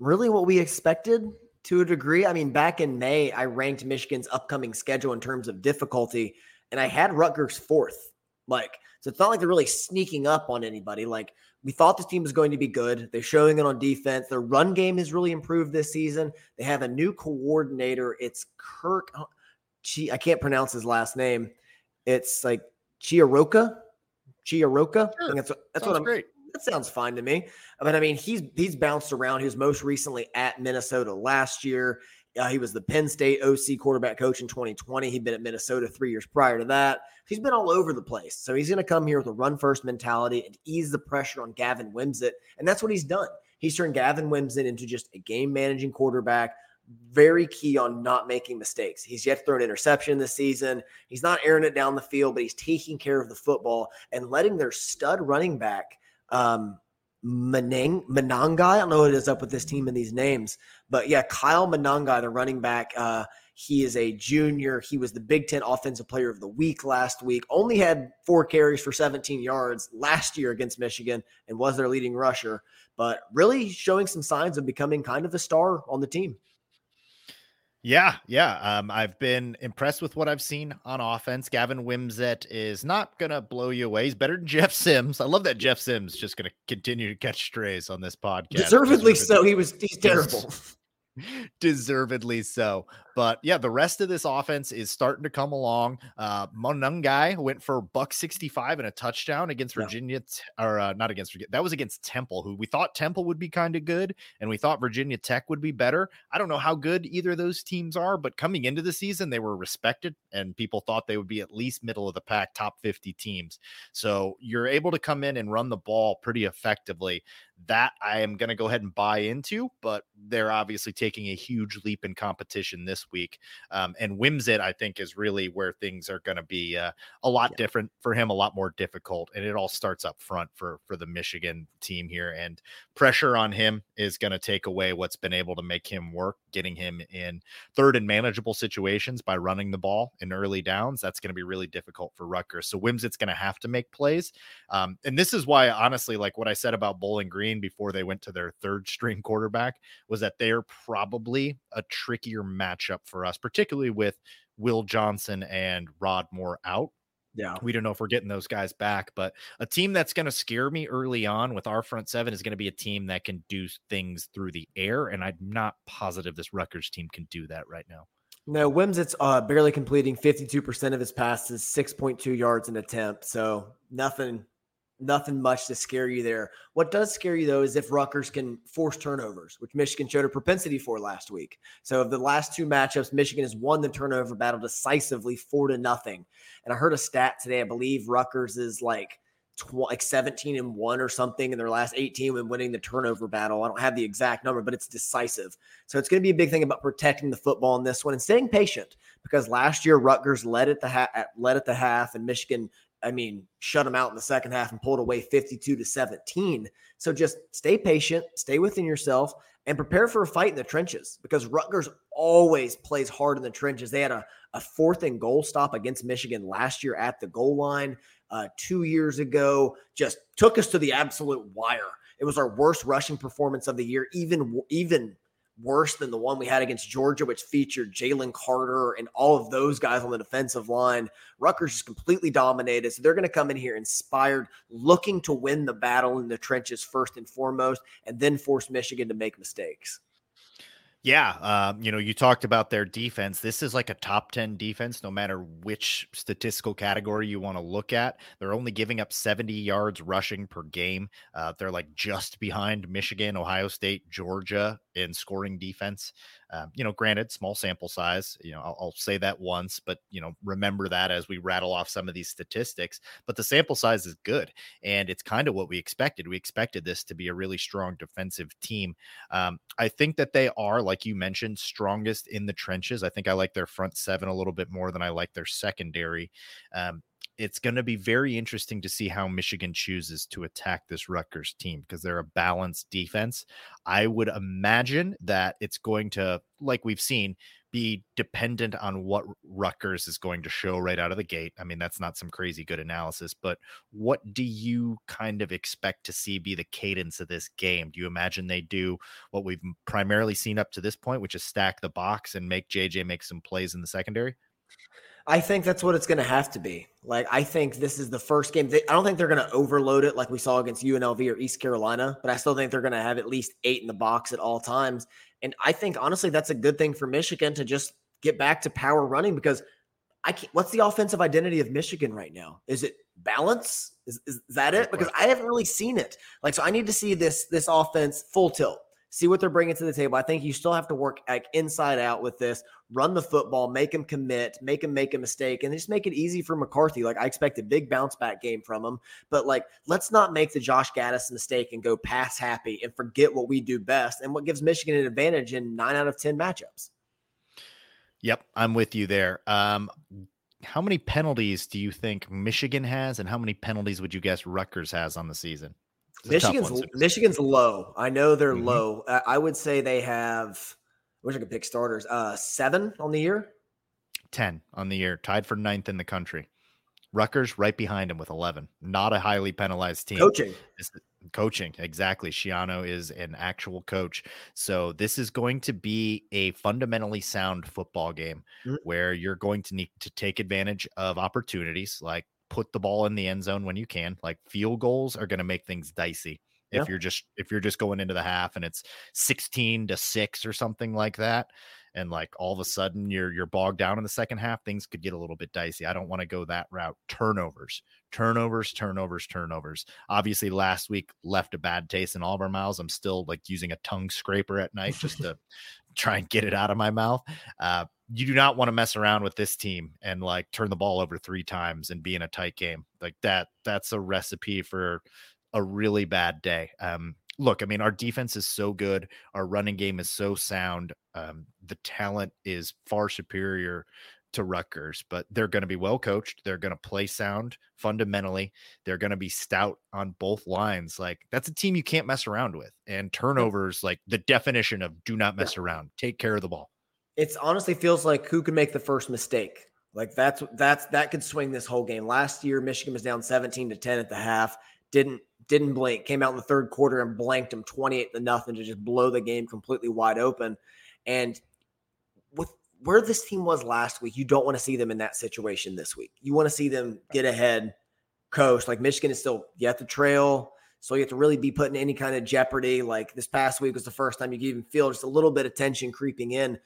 really what we expected to a degree. I mean, back in May, I ranked Michigan's upcoming schedule in terms of difficulty and I had Rutgers fourth. Like, so it's not like they're really sneaking up on anybody. Like, we thought this team was going to be good. They're showing it on defense. Their run game has really improved this season. They have a new coordinator. It's Kirk. Oh, Chi, I can't pronounce his last name. It's like Chiaroka. Chiaroka. Sure. that's what, that's sounds what I'm. Great. That sounds fine to me. But I mean, he's he's bounced around. He was most recently at Minnesota last year. Uh, he was the Penn State OC quarterback coach in 2020. He'd been at Minnesota three years prior to that. He's been all over the place. So he's going to come here with a run first mentality and ease the pressure on Gavin Wimsatt. And that's what he's done. He's turned Gavin Wimsatt into just a game managing quarterback, very key on not making mistakes. He's yet to throw an interception this season. He's not airing it down the field, but he's taking care of the football and letting their stud running back um, Manang. I don't know what it is up with this team and these names, but yeah, Kyle Monangai, the running back. Uh, he is a junior. He was the Big Ten Offensive Player of the Week last week. Only had four carries for 17 yards last year against Michigan and was their leading rusher, but really showing some signs of becoming kind of a star on the team. Yeah, yeah. Um, I've been impressed with what I've seen on offense. Gavin Wimsatt is not gonna blow you away. He's better than Jeff Sims. I love that Jeff Sims just gonna continue to catch strays on this podcast. Deservedly, Deservedly. so. He was he's terrible. deservedly so. But yeah, the rest of this offense is starting to come along. Uh Monangai went for buck 65 and a touchdown against Virginia, yeah. or uh, not against Virginia. That was against Temple, who we thought Temple would be kind of good, and we thought Virginia Tech would be better. I don't know how good either of those teams are, but coming into the season, they were respected, and people thought they would be at least middle of the pack, top 50 teams. So you're able to come in and run the ball pretty effectively. That I am going to go ahead and buy into, but they're obviously taking a huge leap in competition this week. Um, and Wimsatt, I think, is really where things are going to be uh, a lot yeah. different for him, a lot more difficult. And it all starts up front for for the Michigan team here. And pressure on him is going to take away what's been able to make him work, getting him in third and manageable situations by running the ball in early downs. That's going to be really difficult for Rutgers. So Wimsatt's going to have to make plays. Um, and this is why, honestly, like what I said about Bowling Green before they went to their third string quarterback was that they're probably a trickier matchup for us, particularly with Will Johnson and Rod Moore out. Yeah. We don't know if we're getting those guys back, but a team that's going to scare me early on with our front seven is going to be a team that can do things through the air. And I'm not positive this Rutgers team can do that right now. No, Wimsatt's uh, barely completing 52% of his passes, 6.2 yards an attempt. So nothing nothing much to scare you there. What does scare you though is if Rutgers can force turnovers, which Michigan showed a propensity for last week. So of the last two matchups, Michigan has won the turnover battle decisively four to nothing. And I heard a stat today. I believe Rutgers is like tw- like 17 and one or something in their last 18 when winning the turnover battle. I don't have the exact number, but it's decisive. So it's going to be a big thing about protecting the football in this one and staying patient because last year Rutgers led at the ha- led at the half and Michigan I mean, shut them out in the second half and pulled away 52 to 17. So just stay patient, stay within yourself, and prepare for a fight in the trenches because Rutgers always plays hard in the trenches. They had a, a fourth and goal stop against Michigan last year at the goal line. Uh, two years ago, just took us to the absolute wire. It was our worst rushing performance of the year, even even worse than the one we had against Georgia, which featured Jalen Carter and all of those guys on the defensive line. Rutgers just completely dominated. So they're going to come in here inspired, looking to win the battle in the trenches first and foremost, and then force Michigan to make mistakes. Yeah, um, you know, you talked about their defense. This is like a top 10 defense, no matter which statistical category you want to look at. They're only giving up 70 yards rushing per game. Uh, they're like just behind Michigan, Ohio State, Georgia in scoring defense. Um, you know, granted, small sample size. You know, I'll, I'll, say that once, but you know, remember that as we rattle off some of these statistics. But the sample size is good, and it's kind of what we expected. We expected this to be a really strong defensive team. Um, I think that they are, like you mentioned, strongest in the trenches. I think I like their front seven a little bit more than I like their secondary. Um, it's going to be very interesting to see how Michigan chooses to attack this Rutgers team because they're a balanced defense. I would imagine that it's going to, like we've seen, be dependent on what Rutgers is going to show right out of the gate. I mean, that's not some crazy good analysis, but what do you kind of expect to see be the cadence of this game? Do you imagine they do what we've primarily seen up to this point, which is stack the box and make JJ make some plays in the secondary? I think that's what it's going to have to be. Like, I think this is the first game. They, I don't think they're going to overload it like we saw against UNLV or East Carolina, but I still think they're going to have at least eight in the box at all times. And I think, honestly, that's a good thing for Michigan to just get back to power running because I can't. What's the offensive identity of Michigan right now? Is it balance? Is, is that it? Because I haven't really seen it. Like, so I need to see this this offense full tilt see what they're bringing to the table. I think you still have to work like inside out with this, run the football, make him commit, make him make a mistake, and just make it easy for McCarthy. Like I expect a big bounce back game from him, but like let's not make the Josh Gattis mistake and go pass happy and forget what we do best and what gives Michigan an advantage in nine out of ten matchups. Yep, I'm with you there. Um, how many penalties do you think Michigan has, and how many penalties would you guess Rutgers has on the season? Michigan's Michigan's low. I know they're mm-hmm. low. I would say they have. I wish I could pick starters. Uh, seven on the year. Ten on the year, tied for ninth in the country. Rutgers right behind him with 11. Not a highly penalized team. Coaching. coaching, exactly. Schiano is an actual coach. So this is going to be a fundamentally sound football game mm-hmm. where you're going to need to take advantage of opportunities like put the ball in the end zone when you can. Like field goals are going to make things dicey. If yeah. you're just if you're just going into the half and it's 16 to 6 or something like that and like all of a sudden you're you're bogged down in the second half, things could get a little bit dicey. I don't want to go that route. Turnovers, turnovers, turnovers, turnovers. Obviously, last week left a bad taste in all of our mouths. I'm still like using a tongue scraper at night just to try and get it out of my mouth. Uh, you do not want to mess around with this team and like turn the ball over three times and be in a tight game like that. That's a recipe for a really bad day. Um, look, I mean, our defense is so good, our running game is so sound. Um, the talent is far superior to Rutgers, but they're going to be well coached. They're going to play sound fundamentally. They're going to be stout on both lines. Like that's a team you can't mess around with. And turnovers, like the definition of do not mess around. Take care of the ball. It honestly feels like who can make the first mistake. Like that's that's that could swing this whole game. Last year, Michigan was down 17 to 10 at the half. Didn't didn't blink. Came out in the third quarter and blanked them 28 to nothing to just blow the game completely wide open. And with where this team was last week, you don't want to see them in that situation this week. You want to see them get ahead, coast. Like Michigan is still yet to trail. So you have to really be put in any kind of jeopardy. Like this past week was the first time you could even feel just a little bit of tension creeping in.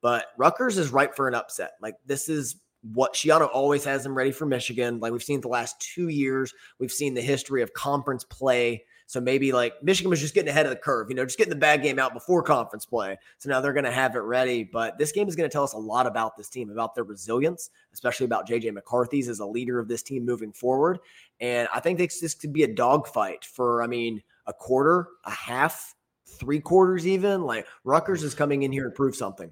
But Rutgers is ripe for an upset. Like this is what Schiano always has them ready for Michigan. Like we've seen the last two years, we've seen the history of conference play So maybe like Michigan was just getting ahead of the curve, you know, just getting the bad game out before conference play. So now they're going to have it ready. But this game is going to tell us a lot about this team, about their resilience, especially about JJ McCarthy's as a leader of this team moving forward. And I think this, this could be a dogfight for, I mean, a quarter, a half, three quarters, even. Like Rutgers is coming in here to prove something.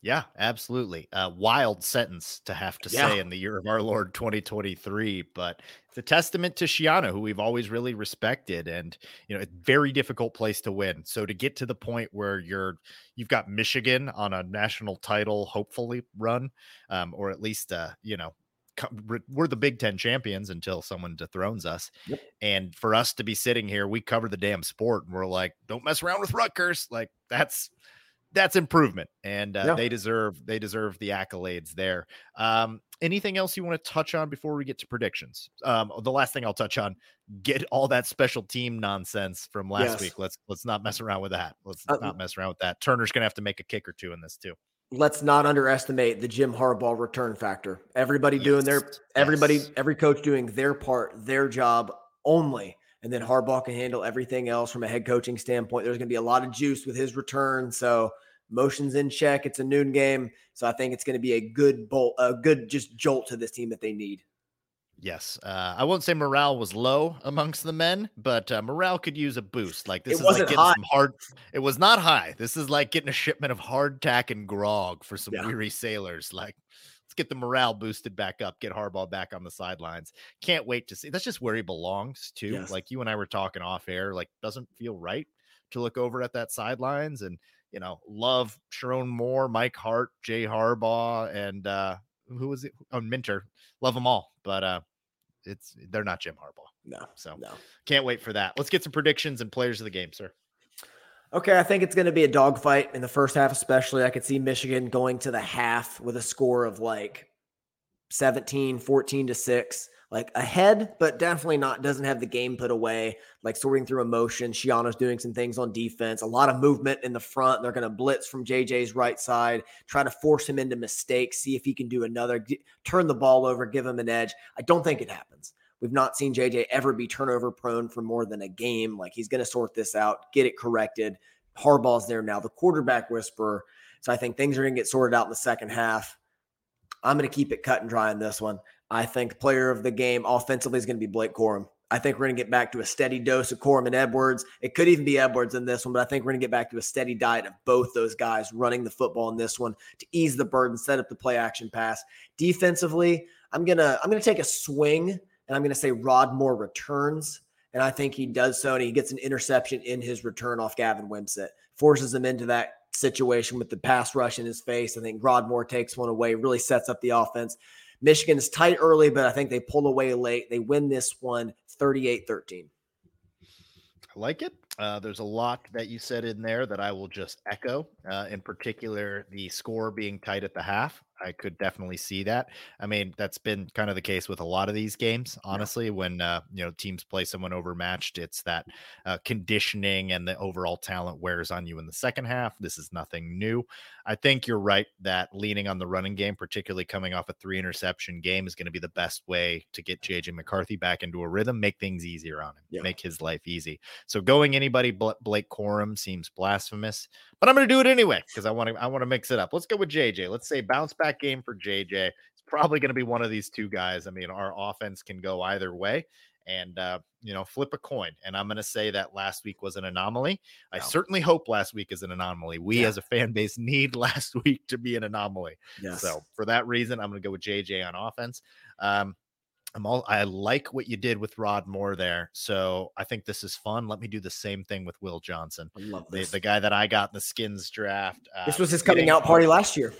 Yeah, absolutely. A wild sentence to have to Yeah. say in the year of our Lord 2023, but it's a testament to Schiano, who we've always really respected, and you know, it's a very difficult place to win. So to get to the point where you're you've got Michigan on a national title, hopefully run, um, or at least uh, you know, we're- we're the Big Ten champions until someone dethrones us. Yep. And for us to be sitting here, we cover the damn sport, and we're like, don't mess around with Rutgers. Like that's that's improvement and uh, Yeah. they deserve they deserve the accolades there um anything else you want to touch on before we get to predictions um the last thing i'll touch on get all that special team nonsense from last Yes. week let's let's not mess around with that let's Uh, not mess around with that turner's gonna have to make a kick or two in this too let's not underestimate the Jim Harbaugh return factor. Everybody doing their everybody yes. every coach doing their part, their job only. And then Harbaugh can handle everything else from a head coaching standpoint. There's going to be a lot of juice with his return. So motions in check. It's a noon game. So I think it's going to be a good bolt, a good just jolt to this team that they need. yes uh i won't say morale was low amongst the men but uh, morale could use a boost like this It is like getting high. some hard it was not high this is like getting a shipment of hardtack and grog for some Yeah. weary sailors like get the morale boosted back up get harbaugh back on the sidelines can't wait to see that's just where he belongs too Yes. like you and i were talking off air like doesn't feel right to look over at that sidelines and you know love Sherrone Moore mike hart jay harbaugh and uh who was it oh minter love them all but uh it's they're not jim harbaugh No, so no. can't wait for that let's get some predictions and players of the game sir Okay, I think it's going to be a dogfight in the first half, especially. I could see Michigan going to the half with a score of like 17, 14 to 6, like ahead, but definitely not, doesn't have the game put away, like sorting through emotion. Schiano's doing some things on defense, a lot of movement in the front. They're going to blitz from JJ's right side, try to force him into mistakes, see if he can do another, turn the ball over, give him an edge. I don't think it happens. We've not seen JJ ever be turnover prone for more than a game. Like he's going to sort this out, get it corrected. Harbaugh's there now, the quarterback whisperer. So I think things are going to get sorted out in the second half. I'm going to keep it cut and dry in this one. I think player of the game offensively is going to be Blake Corum. I think we're going to get back to a steady dose of Corum and Edwards. It could even be Edwards in this one, but I think we're going to get back to a steady diet of both those guys running the football in this one to ease the burden, set up the play action pass. Defensively, I'm gonna I'm gonna take a swing and I'm gonna say Rod Moore returns, and I think he does so, and he gets an interception in his return off Gavin Wimsatt, forces him into that situation with the pass rush in his face. I think Rod Moore takes one away, really sets up the offense. Michigan is tight early, but I think they pull away late. They win this one 38 13. I like it. Uh, there's a lot that you said in there that I will just echo. Uh, in particular, the score being tight at the half. I could definitely see that. I mean, that's been kind of the case with a lot of these games. Honestly, when uh, you know teams play someone overmatched, it's that uh, conditioning and the overall talent wears on you in the second half. This is nothing new. I think you're right that leaning on the running game, particularly coming off a three interception game, is going to be the best way to get JJ McCarthy back into a rhythm, make things easier on him, Yeah. make his life easy. So going anybody Bla- Blake Corum seems blasphemous, but I'm going to do it anyway because I want to. I want to mix it up. Let's go with JJ. Let's say bounce back game for JJ. It's probably going to be one of these two guys. I mean, our offense can go either way, and uh, you know, flip a coin. And I'm going to say that last week was an anomaly. I certainly hope last week is an anomaly. We Yeah. as a fan base need last week to be an anomaly. Yes. So for that reason, I'm going to go with JJ on offense. Um, I'm all I like what you did with Rod Moore there. So I think this is fun. Let me do the same thing with Will Johnson, I love the, this. the guy that I got in the skins draft. Uh, this was his coming out party last year.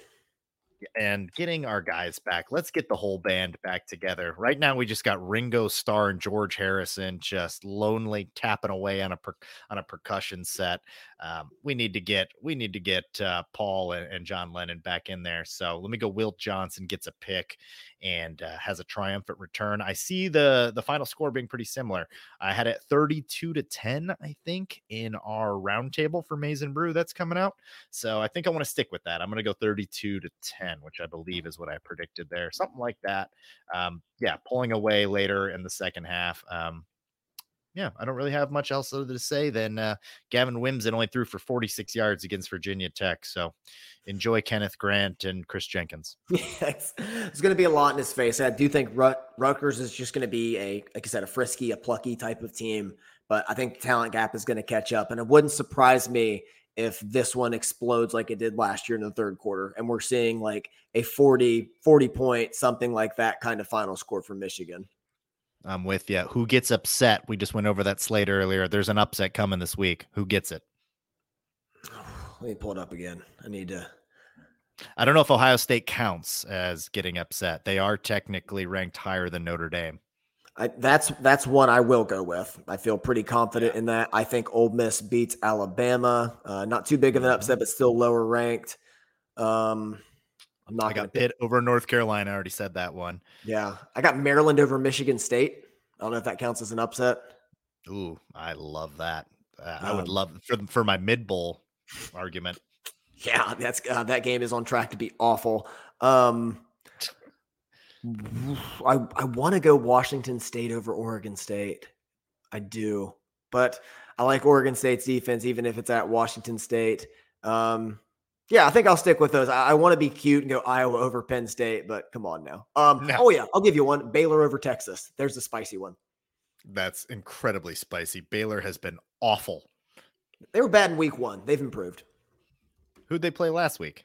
And getting our guys back. Let's get the whole band back together. Right now, we just got Ringo Starr and George Harrison just lonely tapping away on a per, on a percussion set. Um, we need to get we need to get uh, Paul and, and John Lennon back in there. So let me go. Will Johnson gets a pick and uh, has a triumphant return. I see the the final score being pretty similar. I had it 32 to 10, I think, in our roundtable for and Brew that's coming out. So I think I want to stick with that. I'm going to go 32 to 10, which I believe is what I predicted there. Something like that. Um, yeah, pulling away later in the second half. Um, yeah, I don't really have much else other to say than uh, Gavin Wimsatt only threw for 46 yards against Virginia Tech. So enjoy Kenneth Grant and Kris Jenkins. Yes, there's going to be a lot in his face. I do think Rut- Rutgers is just going to be a, like I said, a frisky, a plucky type of team. But I think talent gap is going to catch up, and it wouldn't surprise me if this one explodes like it did last year in the third quarter and we're seeing like a 40 40 point something like that kind of final score for michigan. I'm with you who gets upset? We just went over that slate earlier. There's an upset coming this week. Who gets it? Let me pull it up again. I need to i don't know if ohio state counts as getting upset. They are technically ranked higher than notre dame I, that's that's one I will go with. I feel pretty confident in that. I think Ole Miss beats Alabama. Uh, not too big of an upset, but still lower ranked. Um, I'm not. I got Pitt over North Carolina. I already said that one. Yeah, I got Maryland over Michigan State. I don't know if that counts as an upset. Ooh, I love that. Uh, I would um, love for for my mid bowl argument. Yeah, that's uh, that game is on track to be awful. Um, I I want to go Washington State over Oregon State. I do, but I like Oregon State's defense, even if it's at Washington State. Um, yeah, I think I'll stick with those. I, I want to be cute and go Iowa over Penn State, but come on now. Um, no. Oh yeah, I'll give you one. Baylor over Texas. There's a spicy one. That's incredibly spicy. Baylor has been awful. They were bad in week one. They've improved. Who'd they play last week?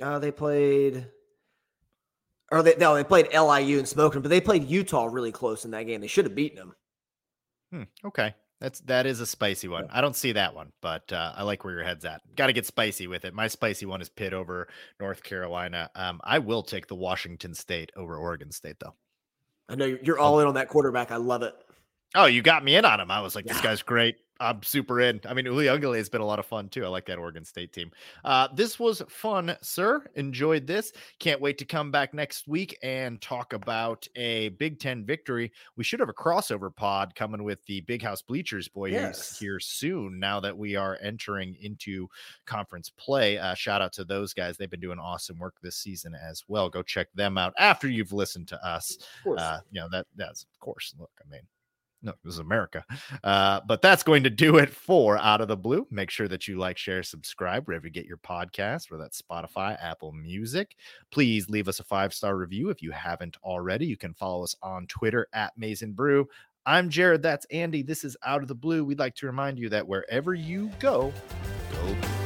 Uh, they played or they no, they played LIU and smoked them, but they played Utah really close in that game. They should have beaten them. Hmm, okay, that's that is a spicy one. I don't see that one, but uh, I like where your head's at. Got to get spicy with it. My spicy one is Pitt over North Carolina. Um, I will take the Washington State over Oregon State though. I know you're all in on that quarterback. I love it. Oh, you got me in on him. I was like, yeah. this guy's great. I'm super in. I mean, Uiagalelei has been a lot of fun too. I like that Oregon State team. Uh, this was fun, sir. Enjoyed this. Can't wait to come back next week and talk about a Big Ten victory. We should have a crossover pod coming with the Big House Bleachers boys yes. here soon. Now that we are entering into conference play, uh, shout out to those guys. They've been doing awesome work this season as well. Go check them out after you've listened to us. Uh, you know that that's of course. Look, I mean no, this is America. Uh, but that's going to do it for Out of the Blue. Make sure that you like, share, subscribe wherever you get your podcast, whether that's Spotify, Apple Music. Please leave us a five star review if you haven't already. You can follow us on Twitter at Maize n Brew. I'm Jared. That's Andy. This is Out of the Blue. We'd like to remind you that wherever you go, go.